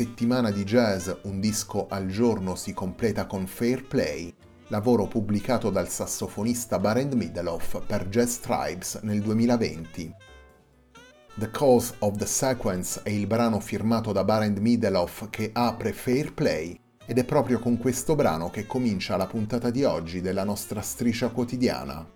Settimana di jazz Un disco al giorno si completa con Fair Play, lavoro pubblicato dal sassofonista Barend Middleoff per Jazz Tribes nel 2020. The Cause of the Sequence è il brano firmato da Barend Middleoff che apre Fair Play ed è proprio con questo brano che comincia la puntata di oggi della nostra striscia quotidiana.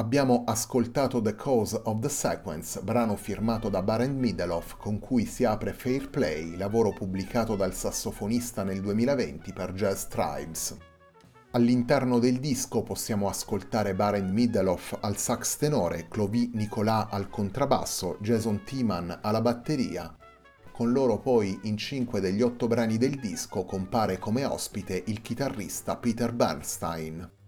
Abbiamo ascoltato The Cause of the Sequence, brano firmato da Barend Middleoff con cui si apre Fair Play, lavoro pubblicato dal sassofonista nel 2020 per Jazz Tribes. All'interno del disco possiamo ascoltare Barend Middleoff al sax tenore, Clovy Nicolas al contrabbasso, Jason Timan alla batteria. Con loro poi in cinque degli otto brani del disco compare come ospite il chitarrista Peter Bernstein.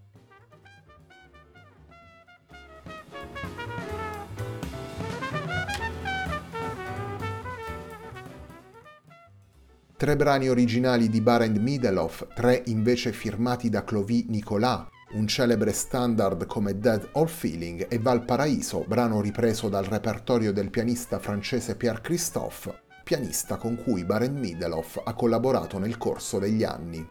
Tre brani originali di Barend Middleoff, tre invece firmati da Clovy Nicolas, un celebre standard come Dead or Feeling e Valparaiso, brano ripreso dal repertorio del pianista francese Pierre Christophe, pianista con cui Barend Middleoff ha collaborato nel corso degli anni.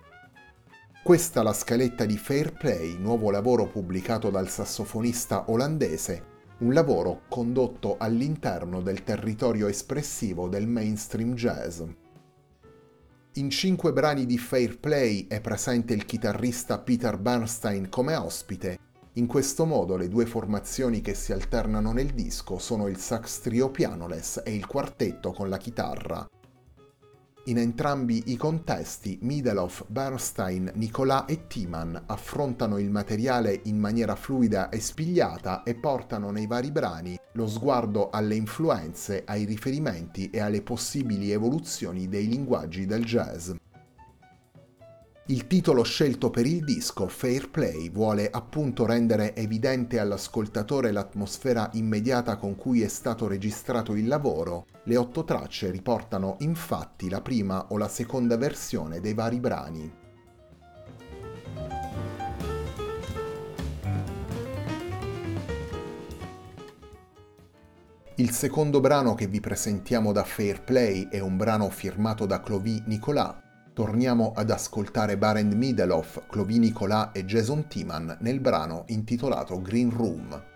Questa la scaletta di Fair Play, nuovo lavoro pubblicato dal sassofonista olandese, un lavoro condotto all'interno del territorio espressivo del mainstream jazz. In cinque brani di Fair Play è presente il chitarrista Peter Bernstein come ospite. In questo modo le due formazioni che si alternano nel disco sono il sax trio pianoless e il quartetto con la chitarra. In entrambi i contesti Middleoff, Bernstein, Nicolà e Timan affrontano il materiale in maniera fluida e spigliata e portano nei vari brani lo sguardo alle influenze, ai riferimenti e alle possibili evoluzioni dei linguaggi del jazz. Il titolo scelto per il disco, Fair Play, vuole appunto rendere evidente all'ascoltatore l'atmosfera immediata con cui è stato registrato il lavoro. Le otto tracce riportano infatti la prima o la seconda versione dei vari brani. Il secondo brano che vi presentiamo da Fair Play è un brano firmato da Clovy Nicolas torniamo ad ascoltare Barend Middleoff, Clovy Nicolà e Jason Timan nel brano intitolato Green Room.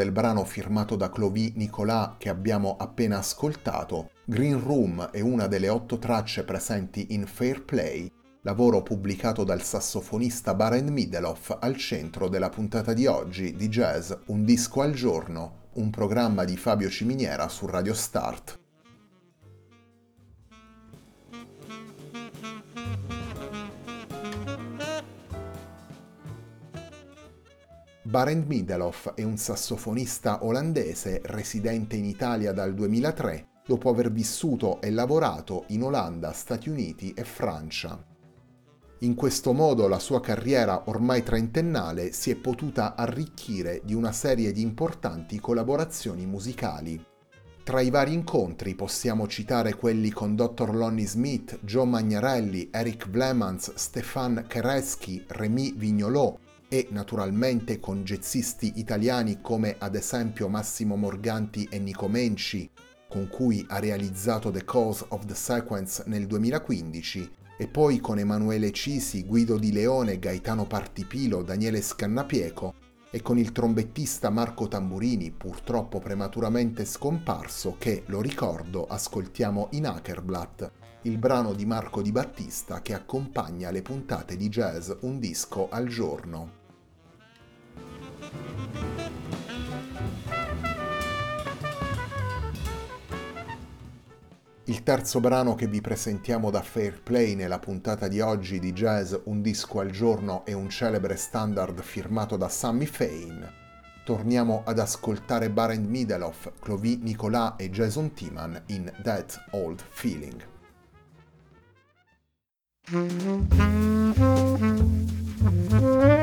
Del brano firmato da Clovis Nicolas che abbiamo appena ascoltato. Green Room è una delle otto tracce presenti in Fair Play, lavoro pubblicato dal sassofonista Barend Mideloff al centro della puntata di oggi di Jazz Un disco al giorno, un programma di Fabio Ciminiera su Radio Start. Barend Mideloff è un sassofonista olandese residente in Italia dal 2003 dopo aver vissuto e lavorato in Olanda, Stati Uniti e Francia. In questo modo la sua carriera ormai trentennale si è potuta arricchire di una serie di importanti collaborazioni musicali. Tra i vari incontri possiamo citare quelli con Dr. Lonnie Smith, Joe Magnarelli, Eric Vlemans, Stefan Keresky, Rémi Vignolot, e naturalmente con jazzisti italiani come ad esempio Massimo Morganti e Nico Menci, con cui ha realizzato The Cause of the Sequence nel 2015, e poi con Emanuele Cisi, Guido Di Leone, Gaetano Partipilo, Daniele Scannapieco e con il trombettista Marco Tamburini, purtroppo prematuramente scomparso, che, lo ricordo, ascoltiamo in Hackerblatt, il brano di Marco Di Battista che accompagna le puntate di jazz Un disco al giorno. Il terzo brano che vi presentiamo da Fair Play nella puntata di oggi di jazz Un disco al giorno e un celebre standard firmato da Sammy Fain. Torniamo ad ascoltare Barend Mideloff, Clovis Nicolas e Jason Timan in That Old Feeling. Mm-hmm.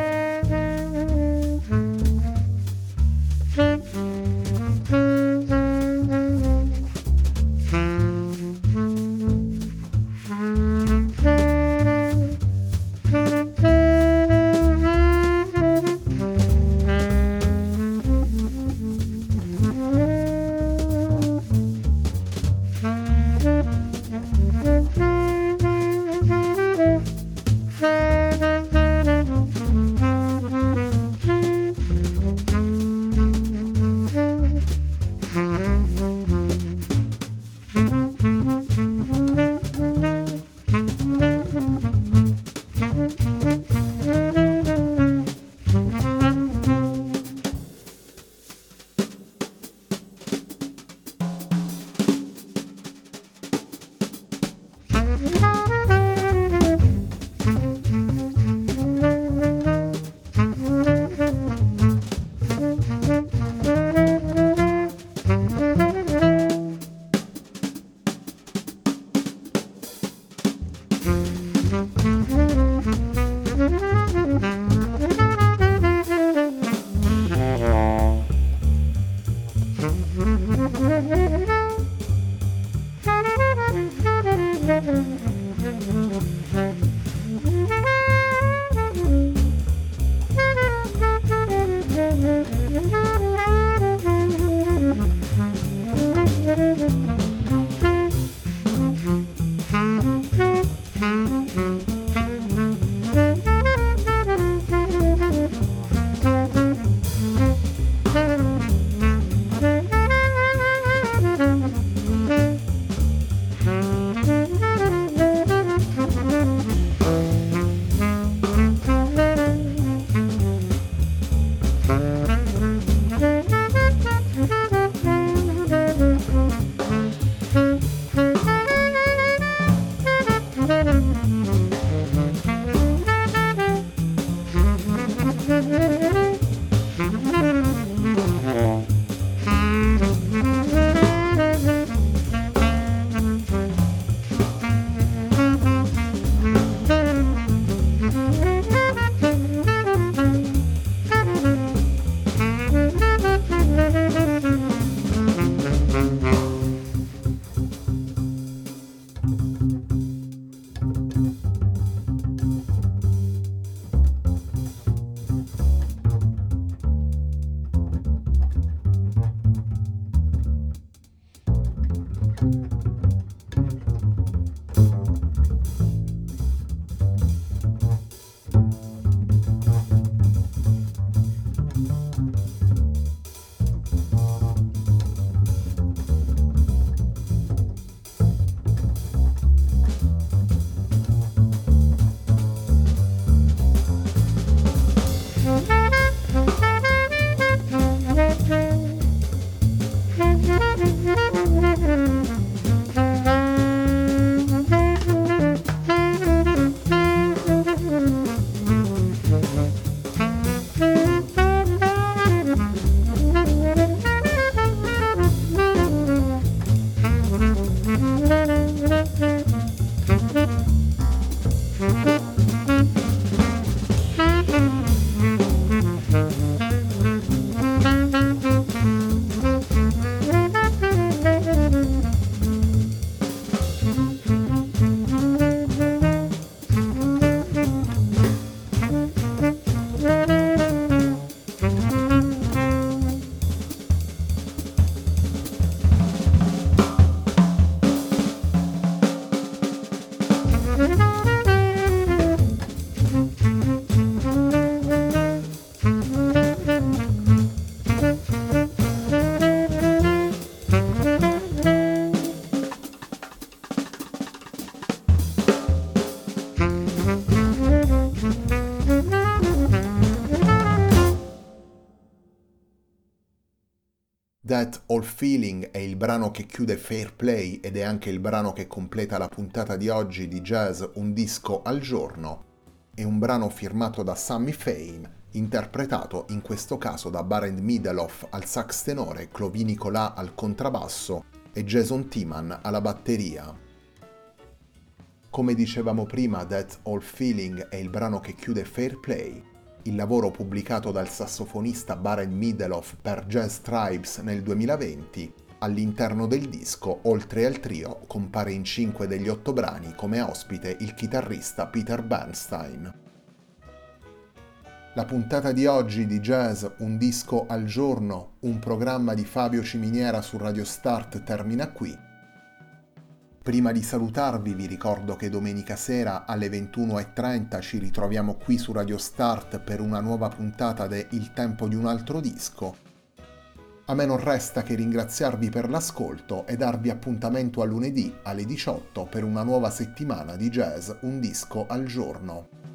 Feeling è il brano che chiude Fair Play ed è anche il brano che completa la puntata di oggi di Jazz Un disco al giorno. È un brano firmato da Sammy Fame, interpretato in questo caso da Barend Middleoff al sax tenore, Clovis Nicolas al contrabbasso e Jason Timan alla batteria. Come dicevamo prima, That All Feeling è il brano che chiude Fair Play, il lavoro pubblicato dal sassofonista Baren Middleoff per Jazz Tribes nel 2020, all'interno del disco, oltre al trio, compare in cinque degli otto brani come ospite il chitarrista Peter Bernstein. La puntata di oggi di Jazz Un disco al giorno, un programma di Fabio Ciminiera su Radio Start termina qui. Prima di salutarvi vi ricordo che domenica sera alle 21.30 ci ritroviamo qui su Radio Start per una nuova puntata de Il tempo di un altro disco. A me non resta che ringraziarvi per l'ascolto e darvi appuntamento a lunedì alle 18 per una nuova settimana di jazz Un disco al giorno.